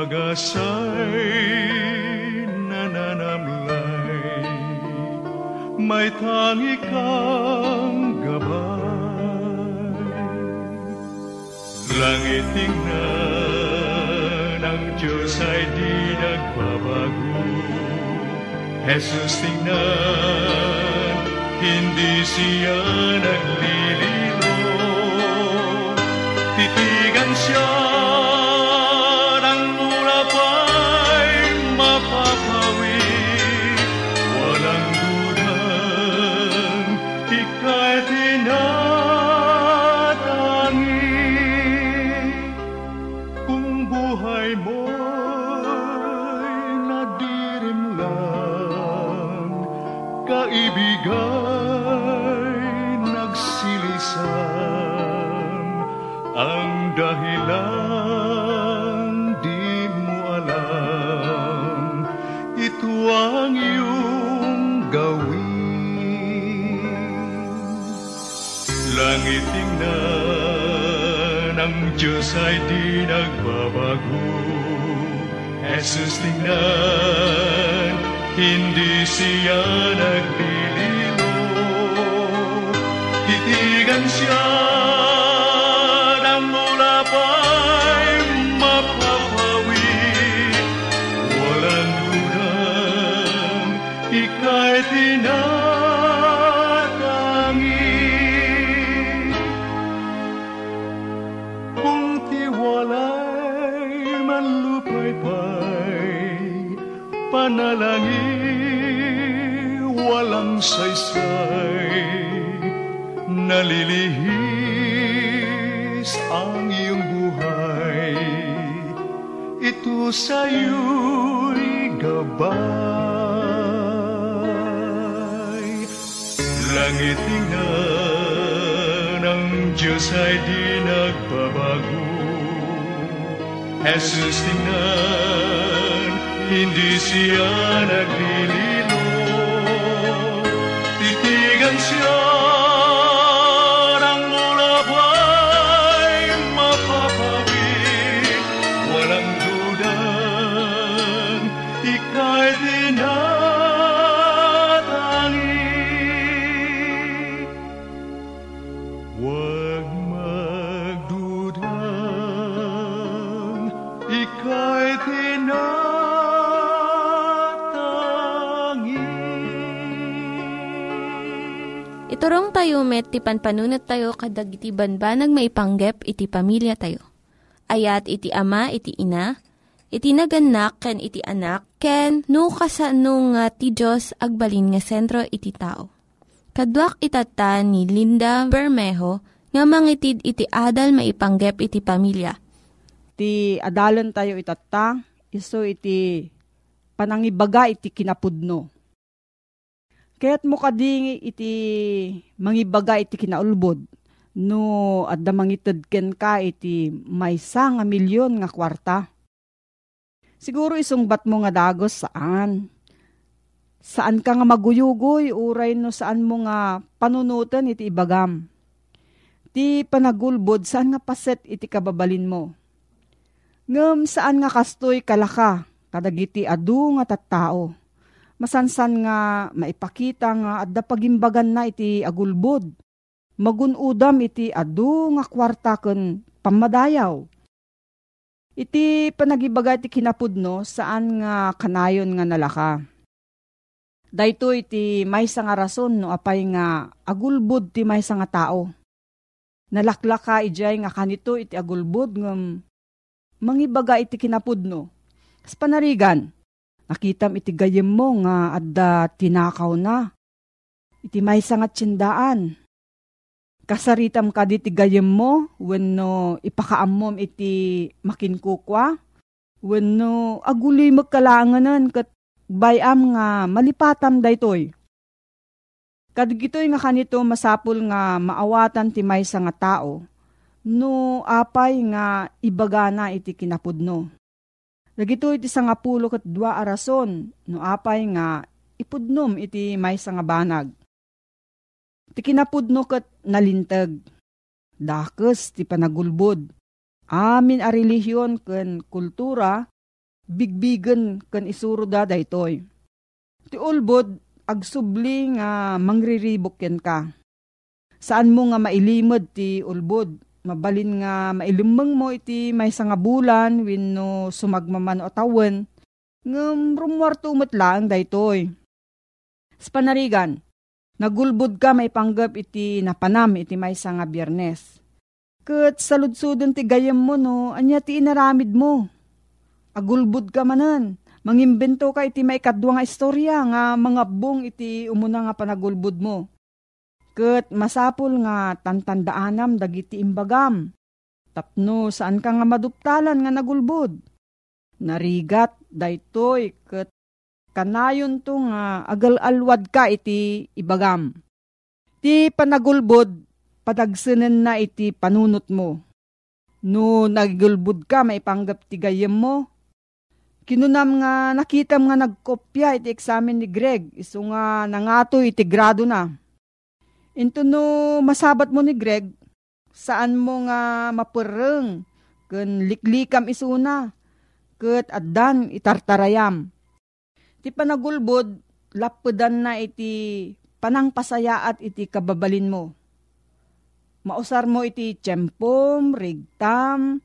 pag-asa'y nananamlay May tangi kang gabay. Langit tingnan ang Diyos ay di nagbabago. Jesus tingnan, hindi siya naglilito ang Diyos ay di nagbabago. Jesus tingnan, hindi siya naglilino. Titigan siya Ito sa'yo'y gabay. Langit tingnan, ang Diyos ay di nagbabago. Jesus tingnan, hindi siya naglilino. Met, ti panpanunat tayo kadag iti banbanag maipanggep iti pamilya tayo. Ayat iti ama, iti ina, iti naganak, ken iti anak, ken no, kasano nga ti Diyos agbalin nga sentro iti tao. Kaduak itata ni Linda Bermejo nga mangitid iti adal maipanggep iti pamilya. Ti adalan tayo itata, iso iti panangibaga iti kinapudno. Kaya't mo kading iti mangibaga iti kinaulbod, no adda mangitid ken ka iti maysa nga milyon nga kwarta. Siguro isungbat mo nga dagos saan? Saan ka nga maguyugoy, uray no saan mo nga panunutan iti ibagam. Ti panagulbod, saan nga paset iti kababalin mo? Ngem saan nga kastoy kalaka, kadagiti adu nga tattao masansan nga maipakita nga adda pagimbagan na iti agulbod. Magunudam iti adu nga kwarta ken pamadayaw. Iti panagibaga iti kinapudno saan nga kanayon nga nalaka. Dayto iti maysa nga rason no apay nga agulbod ti maysa nga tao. Nalaklaka ijay nga kanito iti agulbod ngem mangibaga iti kinapudno. Kas panarigan, Nakitam iti gayem mo nga adda tinakaw na. Iti may sangat tsindaan. Kasaritam ka di ti gayem mo wenno ipakaamom iti makinkukwa. Wenno aguloy magkalanganan kat bayam nga malipatam daytoy. Kadigitoy nga kanito masapul nga maawatan ti maysa nga tao no apay nga ibagana iti kinapudno. Dagito iti sangapulo kat dua arason, no apay nga ipudnom iti may nga banag. Ti kinapudno kat nalintag. Dakes ti panagulbod. Amin a relihiyon ken kultura, bigbigan ken isuro da daytoy. Ti ulbod, agsubli nga mangriribok ken ka. Saan mo nga mailimod ti ulbod? Mabalin nga mailimang mo iti may nga bulan wenno sumagmaman o tawen ngem rumwarto lang daytoy. Sa panarigan, nagulbud ka may panggap iti napanam iti may nga biyernes. Kat saludsudon ti gayam mo no, anya ti inaramid mo. Agulbud ka manan, mangimbento ka iti may kadwa nga istorya nga mga bong iti umuna nga panagulbud mo Ket masapul nga tantandaanam dagiti imbagam. Tapno saan ka nga maduptalan nga nagulbod. Narigat daytoy ket kanayon to nga agal-alwad ka iti ibagam. Ti panagulbod padagsanen na iti panunot mo. No nagulbod ka maipanggap ti gayem mo. Kinunam nga nakitam nga nagkopya iti eksamen ni Greg. Iso nga nangato iti grado na Into no masabat mo ni Greg, saan mo nga mapureng, kun liklikam isuna, ket addan itartarayam. Ti panagulbod, lapudan na iti panangpasayaat iti kababalin mo. Mausar mo iti tiyempom, rigtam,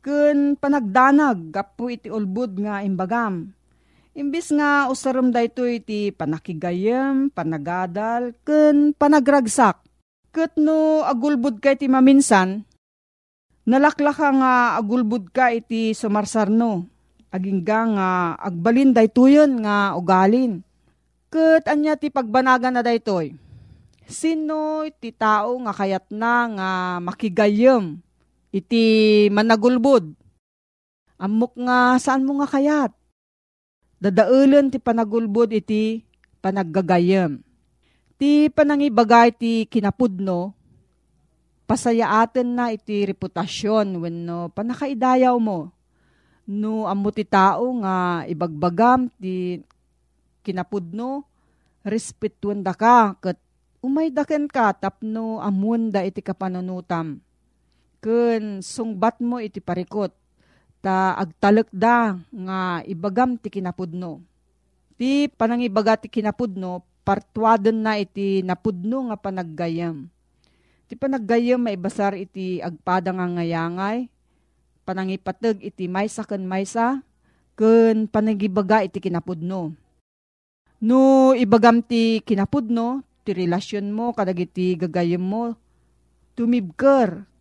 kun panagdanag, gapu iti ulbud nga imbagam Imbis nga usaram dayto iti panakigayem, panagadal, ken panagragsak. Ket no agulbud ka iti maminsan, nalaklaka nga agulbud ka iti sumarsarno. Agingga nga agbalin daytoyon nga ugalin. Ket anya ti pagbanagan na daytoy. Sino iti tao nga kayat na nga makigayem iti managulbud? Amok nga saan mo nga kayat? Dadaulan ti panagulbod iti panaggagayam. Ti panangibagay ti kinapudno, pasayaaten na iti reputasyon wenno panakaidayaw mo. No amo ti tao nga ibagbagam ti kinapudno, respetuan da ka ket umay daken ka tapno amun da iti kapananutam. Ken sungbat mo iti parikot ta agtalek da nga ibagam ti kinapudno. Ti panangibaga ti kinapudno, partuaden na iti napudno nga panaggayam. Ti panaggayam maibasar iti agpada nga ngayangay, panangipateg iti maysa ken maysa, ken panagibaga iti kinapudno. No ibagam ti kinapudno, ti relasyon mo, kadagiti gagayem mo, tumibker,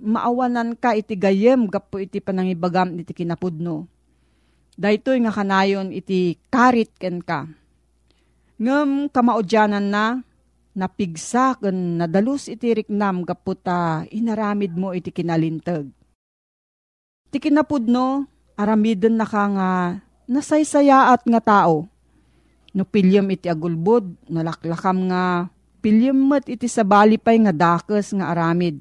maawanan ka iti gayem gapo iti panangibagam iti kinapudno. Daytoy nga kanayon iti karit ken ka. Ngem kamaudyanan na napigsa ken nadalus iti riknam gapo ta inaramid mo iti kinalintag. Iti kinapudno aramiden na ka nga nasaysayaat nga tao No pilyam iti agulbod, nalaklakam nga pilyam met iti sabali pay nga dakes nga aramid.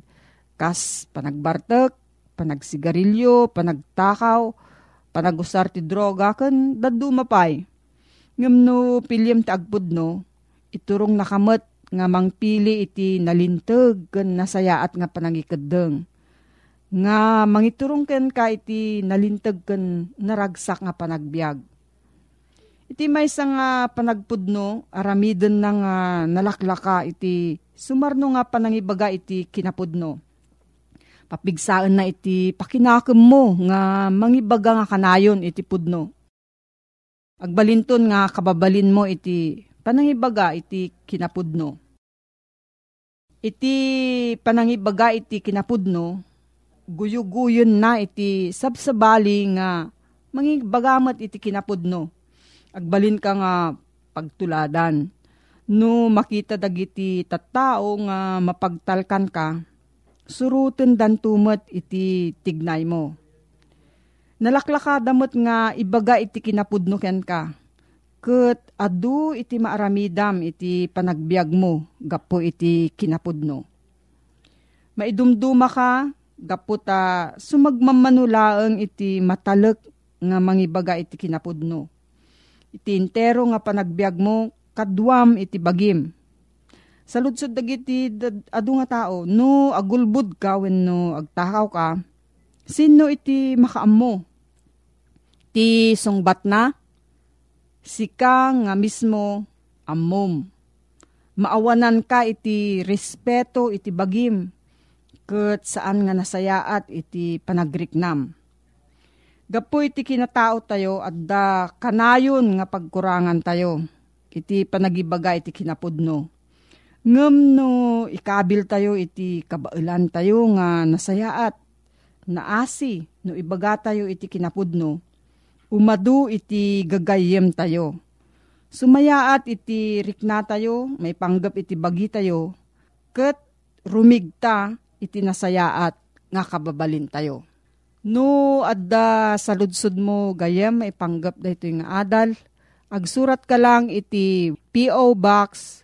Kas panagbartek, panagsigarilyo, panagtakaw, panagusar ti droga, kan daduma pay. Ngam no pilyam ti agpudno, iturong nakamet nga mangpili iti nalintag kan nasayaat nga panangikadeng. Nga mangiturong ken ka iti nalintag kan naragsak nga panagbiag Iti may nga panagpudno, aramiden na nga nalaklaka iti sumarno nga panangibaga iti kinapudno. Papigsaan na iti pakinakem mo nga mangibaga nga kanayon iti pudno. Agbalinton nga kababalin mo iti panangibaga iti kinapudno. Iti panangibaga iti kinapudno, guyuguyon na iti sabsabali nga mangibagamat iti kinapudno agbalin ka nga pagtuladan. No makita dagiti tattao nga mapagtalkan ka, suruten dan tumet iti tignay mo. Nalaklaka damot nga ibaga iti kinapudno ken ka. Ket adu iti maaramidam iti panagbiag mo gapo iti kinapudno. Maidumduma ka gapo ta sumagmamanulaeng iti matalek nga mangibaga iti kinapudno iti intero nga panagbiag mo, kadwam iti bagim. Sa lutsod dagiti adu nga tao, no agulbud ka when no agtakaw ka, sino iti makaammo? Ti sungbat na, sika nga mismo ammom. Maawanan ka iti respeto iti bagim, ket saan nga nasayaat iti panagriknam Gapoy iti kinatao tayo at da kanayon nga pagkurangan tayo. Iti panagibaga iti kinapudno. Ngem no ikabil tayo iti kabailan tayo nga nasayaat. Naasi no ibaga tayo iti kinapudno. Umadu iti gagayem tayo. Sumayaat iti rikna tayo, may panggap iti bagi tayo. Ket rumigta iti nasayaat nga kababalin tayo. No, adda sa ludsud mo gayam ipanggap da ito yung adal. Agsurat ka lang iti P.O. Box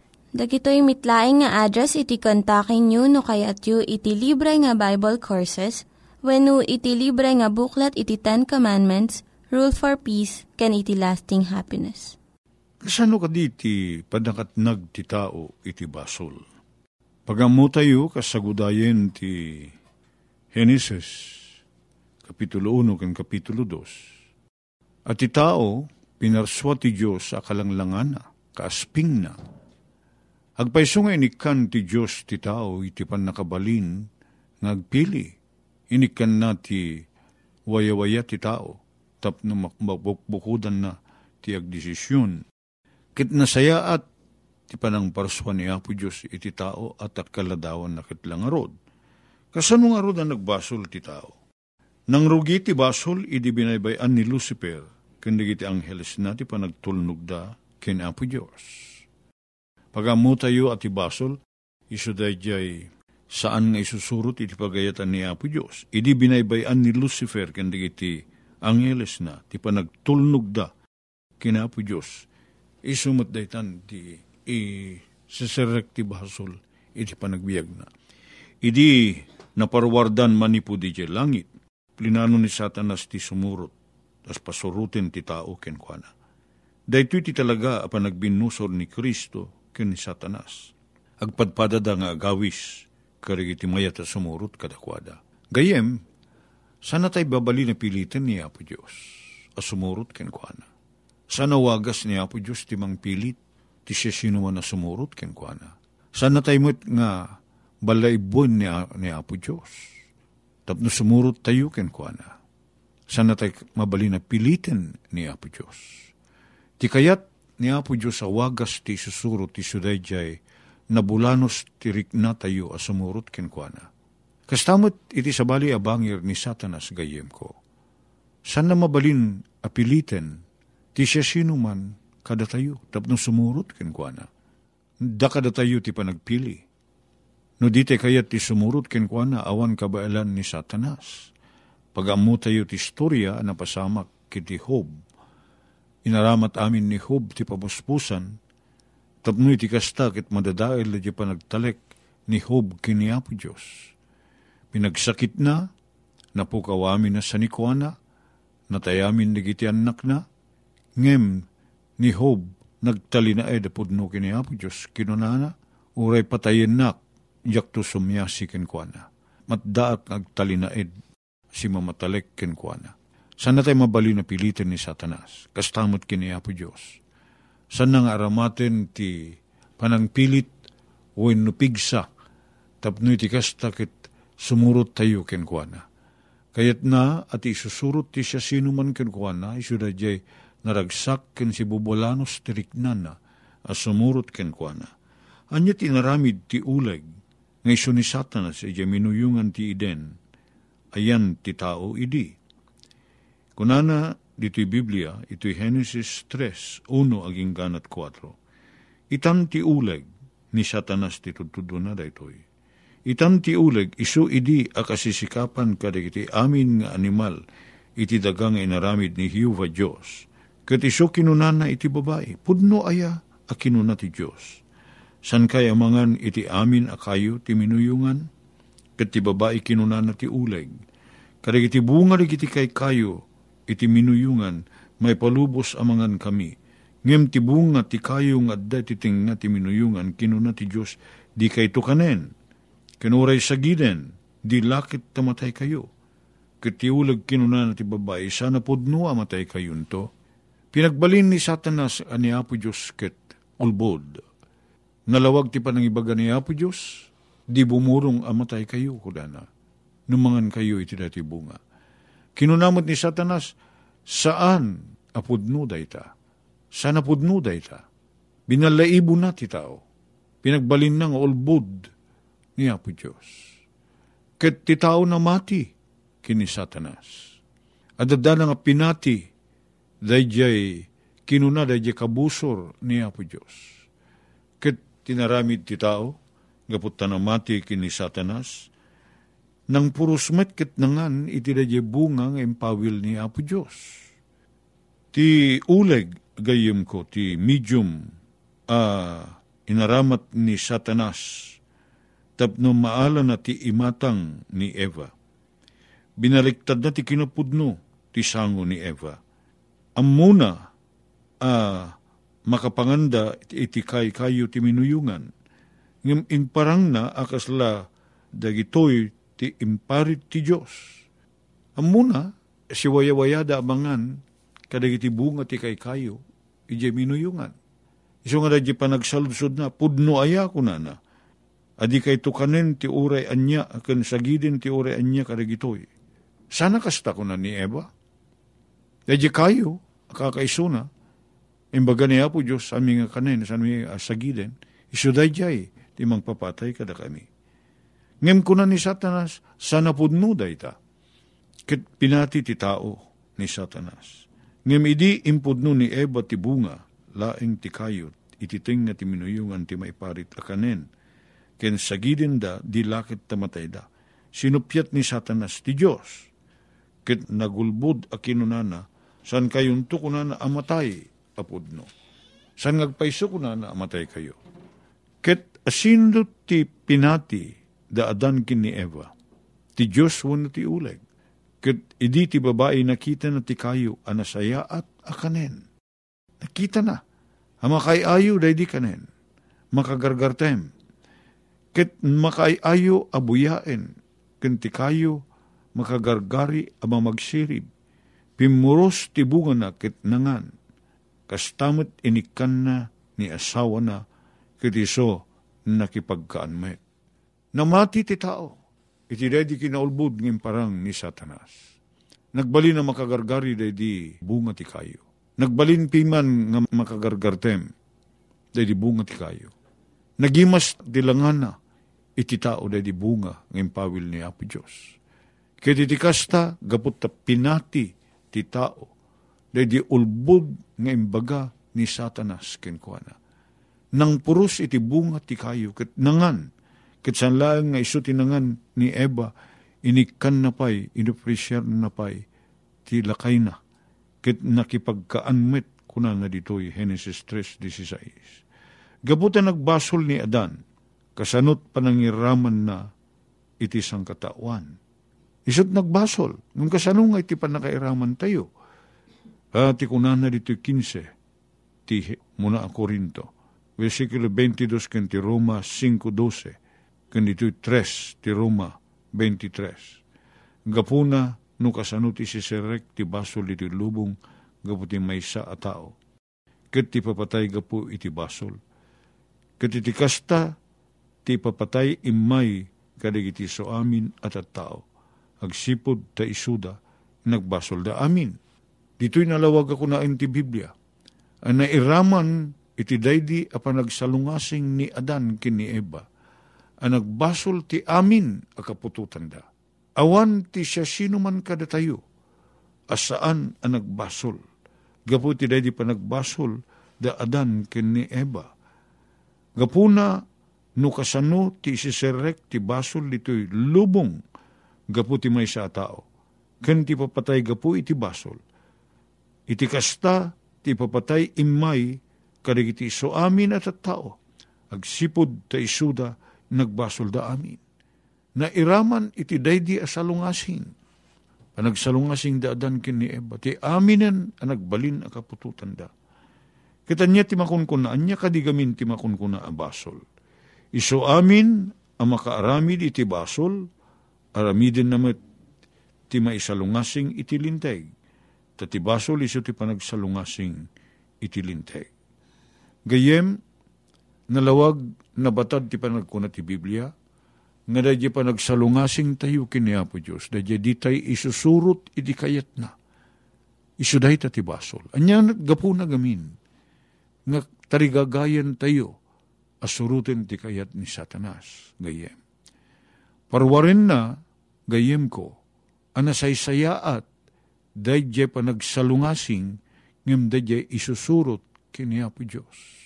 Dagitoy mitlaing nga address iti kontakin nyo no kayat yu iti libre nga Bible Courses when no iti libre nga buklat iti Ten Commandments, Rule for Peace, can iti lasting happiness. Kasano ka diti padakatnag ti tao iti basol? Pagamu tayo kasagudayen ti Genesis, Kapitulo 1 kan Kapitulo 2. At ti tao, Pinarswa ti Diyos sa kalanglangan na, kaasping na. Agpaiso nga inikan ti Diyos ti tao iti pan nakabalin, ngagpili, inikan na ti wayawaya ti tao, tap na makbukbukudan na, ti agdesisyon. Kit nasaya at ti panang parswa ni Apo Diyos iti tao at kaladawan na kitlang arod. Kasano nga arod ang nagbasol ti tao? Nang rugi ti basol, idi binaybayan ni Lucifer, kundi ti angeles na ti panagtulnog da ken Apo Diyos. Pagamu tayo at ibasol, iso jay saan nga isusurot iti pagayatan ni Apo Diyos. Idi binaybayan ni Lucifer kundi ti angeles na ti panagtulnog da ken Apo Diyos. Isumot daytan ti i seserek ti basol iti panagbiag na. Idi naparwardan manipo di langit, plinano ni satanas ti sumurot, tas pasurutin ti tao ken kuana. Dahito ti talaga apan nagbinusor ni Kristo ken ni satanas. Agpadpadada nga agawis, karigi ti mayat sumurot kadakwada. Gayem, sana tay babali na pilitan ni Apo Diyos, asumurot ken kuana. Sana wagas ni Apo Diyos ti mang pilit, ti siya sinuman na sumurot ken kuana. Sana tayo mo't nga balay buwan ni, ni Apo Diyos. Tapno sumurot tayo ken kuana. Sana tayo mabali na pilitin ni Apo Diyos. Ti kayat ni Apo Diyos sa wagas ti susurot ti sudayjay nabulanos ti rikna tayo a sumurot ken kuana. Kastamot iti sabali abangir ni satanas gayem ko. San na mabalin apiliten ti siya sinuman kada tayo, tapno sumurot ken kuana. Da kada tayo ti panagpili. No di te kayat ti sumurot ken kuana awan kabailan ni satanas. Pagamu tayo ti istorya na pasamak kiti Hob. Inaramat amin ni Hob ti pamuspusan, tapno iti kasta kit madadail di panagtalek ni Hob kini Apo Diyos. Pinagsakit na, napukawami na sa nikwana, natayamin digiti anak na, ngem ni Hob nagtali na eda pudno kini Apo Diyos, kinunana, uray patayin nak, yakto sumyasi kenkwana. Matdaat nagtali na ed, si mamatalek kenkwana. Sana tayo mabali na pilitin ni Satanas, kastamot kini Apo Diyos. Sana nga aramaten ti panangpilit, o nupigsa, tapno iti kastakit sumurot tayo kenkwana. Kayat na at isusurot ti siya sino man kenkwana, isuda jay naragsak ken si bubolanos tiriknan na, as sumurot kenkwana. Anya tinaramid ti uleg, ngay ni satanas ija minuyungan ti iden, ayan ti tao idi. Kunana dito'y Biblia, ito'y Genesis 3, 1 aging ganat 4. Itan ti uleg ni satanas ti tutudo na daytoy Itan ti uleg, isu idi akasisikapan kadagiti amin nga animal, iti dagang inaramid ni Hiuva Diyos. Kat isu kinunana iti babae, pudno aya a kinuna ti Diyos. San kaya mangan iti amin akayo ti minuyungan? Kat ti babae kinunana ti uleg. Kadagiti bunga iti kay kayo, iti minuyungan, may palubos amangan kami. Ngem ti bunga ti kayo nga adda tinga ti minuyungan, kinuna ti Diyos, di kay tukanen Kinuray sa giden, di lakit tamatay kayo. Kitiulag kinuna na ti babae, sana podno amatay kayo to. Pinagbalin ni Satanas ani Apo Diyos ket ulbod. Nalawag ti panangibaga ni Apo Diyos, di bumurong amatay kayo, kudana. Numangan kayo iti dati bunga. Kinunamot ni Satanas, saan apudno dayta? Sana pudno dayta? Binalaibo na ti tao. Pinagbalin ng ulbod ni Apo Diyos. Ket ti tao na mati kini satanas. Adada nga pinati dayjay kinuna dayjay kabusor ni Apo Diyos. Ket tinaramid ti tao gapot na mati kini satanas nang purusmet ket nangan iti dayjay bunga nga empawil ni Apo Diyos. Ti uleg gayem ko ti medium uh, inaramat ni satanas tapno maala na ti imatang ni Eva. Binaliktad na ti kinapudno ti sango ni Eva. Amuna a uh, makapanganda iti kay kayo ti minuyungan. Ngem imparang na akasla dagitoy ti imparit ti Diyos. Amuna si wayawayada amangan kadagiti bunga ti kay kayo ije minuyungan. Iso nga da panagsaludsod na, pudno aya ko na na Adi kay tukanen ti uray anya, akan sagidin ti uray anya karagitoy. Sana kasta ko na ni Eva. Dadya kayo, kakaisuna, Imbaga niya po Diyos, aming nga kanin, sa aming asagiden, isuday jay, ti papatay kada kami. Ngem ko na ni Satanas, sana pudno dayta. Kit pinati ti tao ni Satanas. Ngem idi impudno ni Eva ti bunga, laing ti kayot, ititing nga ti minuyungan ti maiparit akanen. Ken sagidin da, di lakit tamatay da. Sinupyat ni Satanas ti Diyos. Kit nagulbud a kinunana, san kayon to kunana amatay apudno. San ngagpaiso kunana amatay kayo. Ket asindo ti pinati da adan kin ni Eva. Ti Diyos wano ti uleg. Ket idi ti babae nakita na ti kayo anasaya at akanen. Nakita na. Hamakay ayo day di kanen. Makagargartem. Ket makay ayo abuyaen. Ken ti kayo makagargari ama magsirib. Pimuros ti bunga na ket nangan. Kastamot inikan na ni asawa na ket iso nakipagkaan met. Namati ti tao iti dedi kinaulbud ngim parang ni Satanas. Nagbalin na makagargari dedi bunga ti kayo. Nagbalin piman nga makagargartem dedi bunga ti kayo. Nagimas dilangana iti tao dedi bunga ngim pawil ni Apo Diyos. Kaya iti kasta gapot ta pinati ti tao dedi ulbud nga imbaga ni Satanas kenkwana. Nang puros iti bunga ti kayo ket nangan Ket sanlaang nga iso tinangan ni Eva, inikan na pay, inupresyer na pay, ti lakay na. Ket nakipagkaanmet kuna nga ditoy Genesis 3.16. Gabutan nagbasol ni Adan, kasanot panangiraman na iti sang katawan. Isot nagbasol, nung kasano nga iti panakairaman tayo. At ikunan na dito 15, ti muna ang Korinto. Versikulo 22 kanti Roma 5.12 kanito'y tres ti Roma 23. Gapuna no kasano ti si serek ti basol iti lubong gapu ti maysa a tao. Ket ti papatay gapu iti basol. Ket iti kasta ti papatay imay kadigiti so amin at at tao. Agsipod ta isuda nagbasol da amin. Dito'y nalawag ako na ti Biblia. Ang nairaman iti daydi a panagsalungasing ni Adan kini Eva ang nagbasol ti amin a kapututan da. Awan ti siya sino man kada tayo, asaan ang nagbasol. Gapu ti di pa nagbasol da adan ken ni Eva. Gapuna no kasano ti siserek ti basol dito'y lubong gapu ti may sa tao. Ken ti papatay gapu iti basol. Iti kasta ti papatay imay kadigiti so amin at at tao. Agsipod ta isuda nagbasol da amin. Na iraman iti daydi asalungasing. Panagsalungasing daadan kin ni Eva. Ti aminen ang nagbalin a kapututan da. Kita niya ti makunkuna, anya kadigamin ti makunkuna a basol. Iso amin ang makaaramid iti basol, aramidin namat ti maisalungasing iti linteg. Tati basol iso ti panagsalungasing iti linteg. Gayem, nalawag na batad ti panagkuna ti Biblia, nga dadya pa nagsalungasing tayo kini Apo Diyos, dadya di tayo isusurot iti kayat na. Isuday ta ti basol. Anya gapu na gamin, nga tarigagayan tayo, asurutin ti kayat ni Satanas, gayem. Parwarin na, gayem ko, anasaysayaat, dadya pa nagsalungasing, ngem dadya isusurot kini Apo Diyos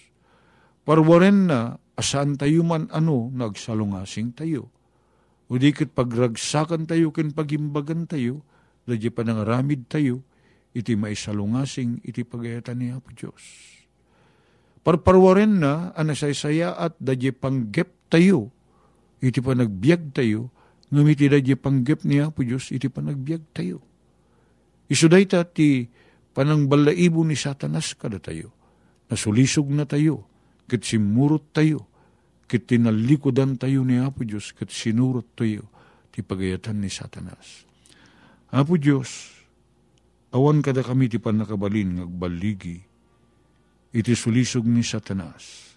Parwaren na, asan tayo man ano, nagsalungasing tayo. O di kat pagragsakan tayo, ken pagimbagan tayo, dadya pa nangaramid tayo, iti maisalungasing, iti pagayatan ni Apo Diyos. Parparwaren na, anasaysaya at dadya panggep tayo, iti pa nagbiag tayo, ngumiti dadya panggep ni Apo Diyos, iti pa nagbiag tayo. Isuday ta ti panang balaibo ni Satanas kada tayo, nasulisog na tayo, ket simurot tayo, ket tinalikodan tayo ni Apo Diyos, ket sinurot tayo, ti pagayatan ni Satanas. Apo Diyos, awan kada kami ti panakabalin ngagbaligi, iti sulisog ni Satanas.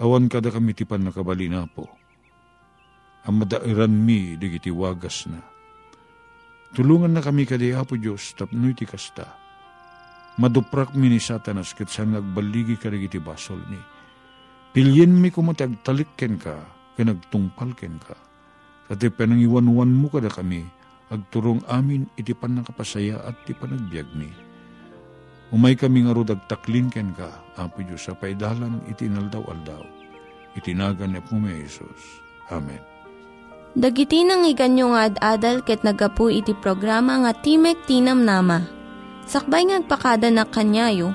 Awan kada kami ti panakabalin apo. Ang madairan mi, digiti wagas na. Tulungan na kami kadi Apo Diyos, tapnoy ti kasta. maduprak mi ni satanas ket saan agbaligi ka iti basol ni. Pilyen mi kumati agtalikken ka, kanagtungpalken ka. Sa ti panangiwan-wan mo kada kami, agturong amin iti panangkapasaya at ti panagbiag mi. Umay kami nga rod agtaklinken ka, Apo Diyos, sa paidalan iti naldaw-aldaw. Itinagan ni po may Jesus. Amen. Dagiti nang iganyo nga ad-adal ket nagapu iti programa nga Timek Tinam Nama. Sakbay ngagpakada na kanyayo,